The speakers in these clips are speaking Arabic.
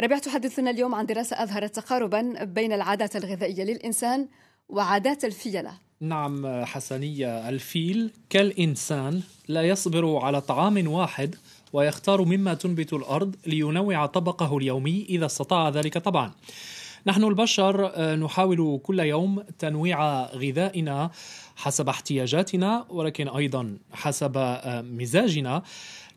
ربيع تحدثنا اليوم عن دراسة أظهرت تقاربا بين العادات الغذائية للإنسان وعادات الفيلة. نعم حسنية. الفيل كالإنسان لا يصبر على طعام واحد ويختار مما تنبت الأرض لينوع طبقه اليومي إذا استطاع ذلك طبعا. نحن البشر آه، نحاول كل يوم تنويع غذائنا حسب احتياجاتنا ولكن أيضا حسب آه، مزاجنا.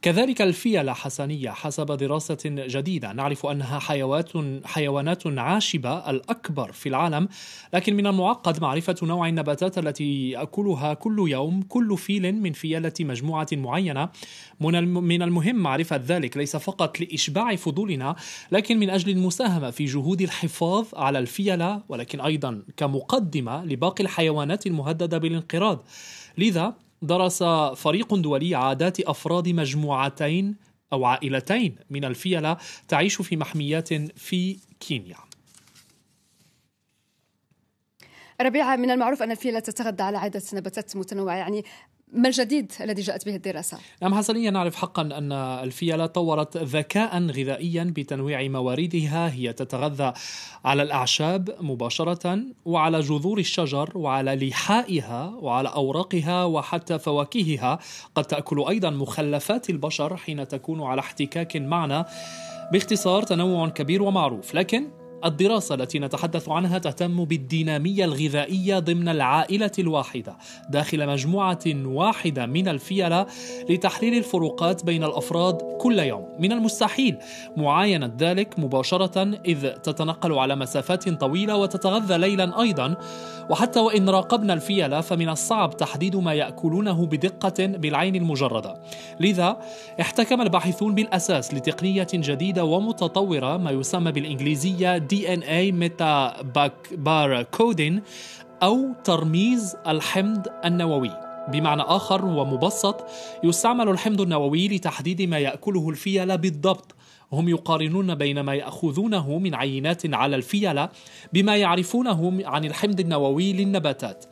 كذلك الفيلة حسنية حسب دراسة جديدة. نعرف أنها حيوات حيوانات عاشبة الأكبر في العالم لكن من المعقد معرفة نوع النباتات التي يأكلها كل يوم كل فيل من فيلة مجموعة معينة. من المهم معرفة ذلك ليس فقط لإشباع فضولنا لكن من أجل المساهمة في جهود الحفاظ على الفيلة ولكن أيضا كمقدمة لباقي الحيوانات المهددة بالانقراض. لذا درس فريق دولي عادات أفراد مجموعتين أو عائلتين من الفيلة تعيش في محميات في كينيا. ربيعة من المعروف أن الفيلة تتغذى على عدة نباتات متنوعة يعني ما الجديد الذي جاءت به الدراسة؟ نعم حسنيا نعرف حقا أن الفيلة طورت ذكاء غذائيا بتنويع مواردها هي تتغذى على الأعشاب مباشرة وعلى جذور الشجر وعلى لحائها وعلى أوراقها وحتى فواكهها قد تأكل أيضا مخلفات البشر حين تكون على احتكاك معنا باختصار تنوع كبير ومعروف لكن الدراسة التي نتحدث عنها تهتم بالدينامية الغذائية ضمن العائلة الواحدة داخل مجموعة واحدة من الفيلة لتحليل الفروقات بين الأفراد كل يوم. من المستحيل. معاينة ذلك مباشرة إذ تتنقل على مسافات طويلة وتتغذى ليلا أيضا. وحتى وإن راقبنا الفيلة فمن الصعب تحديد ما يأكلونه بدقة بالعين المجردة. لذا احتكم الباحثون بالأساس لتقنية جديدة ومتطورة ما يسمى بالإنجليزية DNA ميتا بار كودين أو ترميز الحمض النووي. بمعنى آخر ومبسط يستعمل الحمض النووي لتحديد ما يأكله الفيلة بالضبط. هم يقارنون بين ما يأخذونه من عينات على الفيلة بما يعرفونه عن الحمض النووي للنباتات.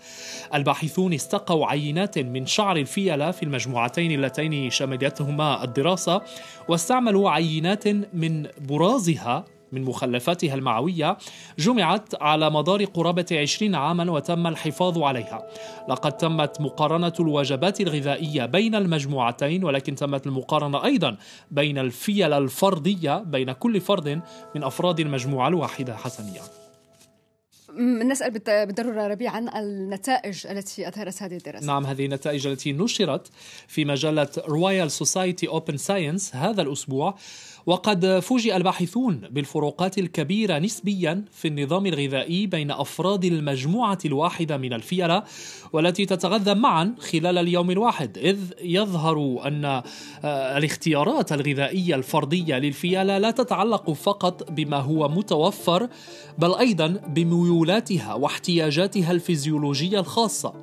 الباحثون استقوا عينات من شعر الفيلة في المجموعتين اللتين شملتهما الدراسة واستعملوا عينات من برازها من مخلفاتها المعوية جمعت على مدار قرابة 20 عاما وتم الحفاظ عليها. لقد تمت مقارنة الوجبات الغذائية بين المجموعتين ولكن تمت المقارنة أيضا بين الفيلة الفردية بين كل فرد من أفراد المجموعة الواحدة حسنية نسأل بالضرورة ربيع عن النتائج التي أظهرت هذه الدراسة. نعم هذه النتائج التي نشرت في مجلة Royal Society Open Science هذا الأسبوع وقد فوجئ الباحثون بالفروقات الكبيرة نسبيا في النظام الغذائي بين أفراد المجموعة الواحدة من الفيلة والتي تتغذى معا خلال اليوم الواحد إذ يظهر أن آه، الاختيارات الغذائية الفردية للفيلة لا تتعلق فقط بما هو متوفر بل أيضا بميولاتها واحتياجاتها الفيزيولوجية الخاصة.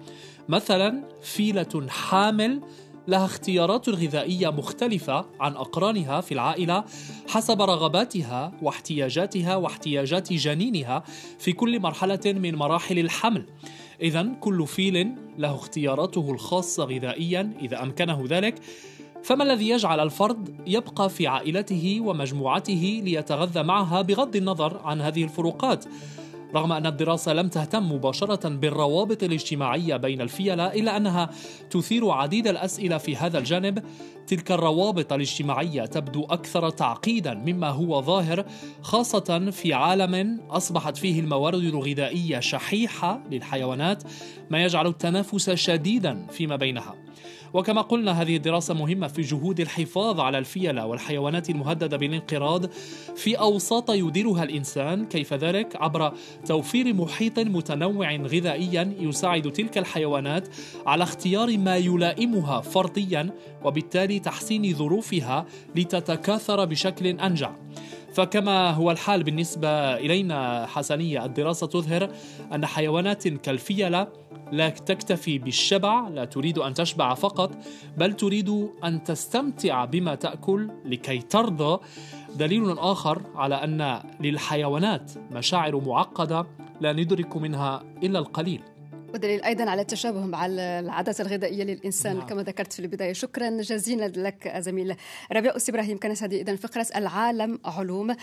مثلا فيلة حامل لها اختيارات غذائية مختلفة عن أقرانها في العائلة حسب رغباتها واحتياجاتها واحتياجات جنينها في كل مرحلة من مراحل الحمل. إذا كل فيل له اختياراته الخاصة غذائيا إذا أمكنه ذلك. فما الذي يجعل الفرد يبقى في عائلته ومجموعته ليتغذى معها بغض النظر عن هذه الفروقات؟ رغم أن الدراسة لم تهتم مباشرة بالروابط الاجتماعية بين الفيلة إلا أنها تثير عديد الأسئلة في هذا الجانب تلك الروابط الاجتماعية تبدو أكثر تعقيدا مما هو ظاهر خاصة في عالم أصبحت فيه الموارد الغذائية شحيحة للحيوانات ما يجعل التنافس شديدا فيما بينها. وكما قلنا هذه الدراسة مهمة في جهود الحفاظ على الفيلة والحيوانات المهددة بالانقراض في أوساط يديرها الإنسان. كيف ذلك؟ عبر توفير محيط متنوع غذائيا يساعد تلك الحيوانات على اختيار ما يلائمها فرديا وبالتالي تحسين ظروفها لتتكاثر بشكل أنجع. فكما هو الحال بالنسبة إلينا حسنية الدراسة تظهر أن حيوانات كالفيلة لا تكتفي بالشبع لا تريد أن تشبع فقط بل تريد أن تستمتع بما تأكل لكي ترضى. دليل آخر على أن للحيوانات مشاعر معقدة لا ندرك منها إلا القليل. ودليل أيضا على التشابه مع العادات الغذائية للإنسان نعم. كما ذكرت في البداية. شكرا جزيلا لك زميل ربيع اس إبراهيم كانت هذه اذا فقره العالم علوم.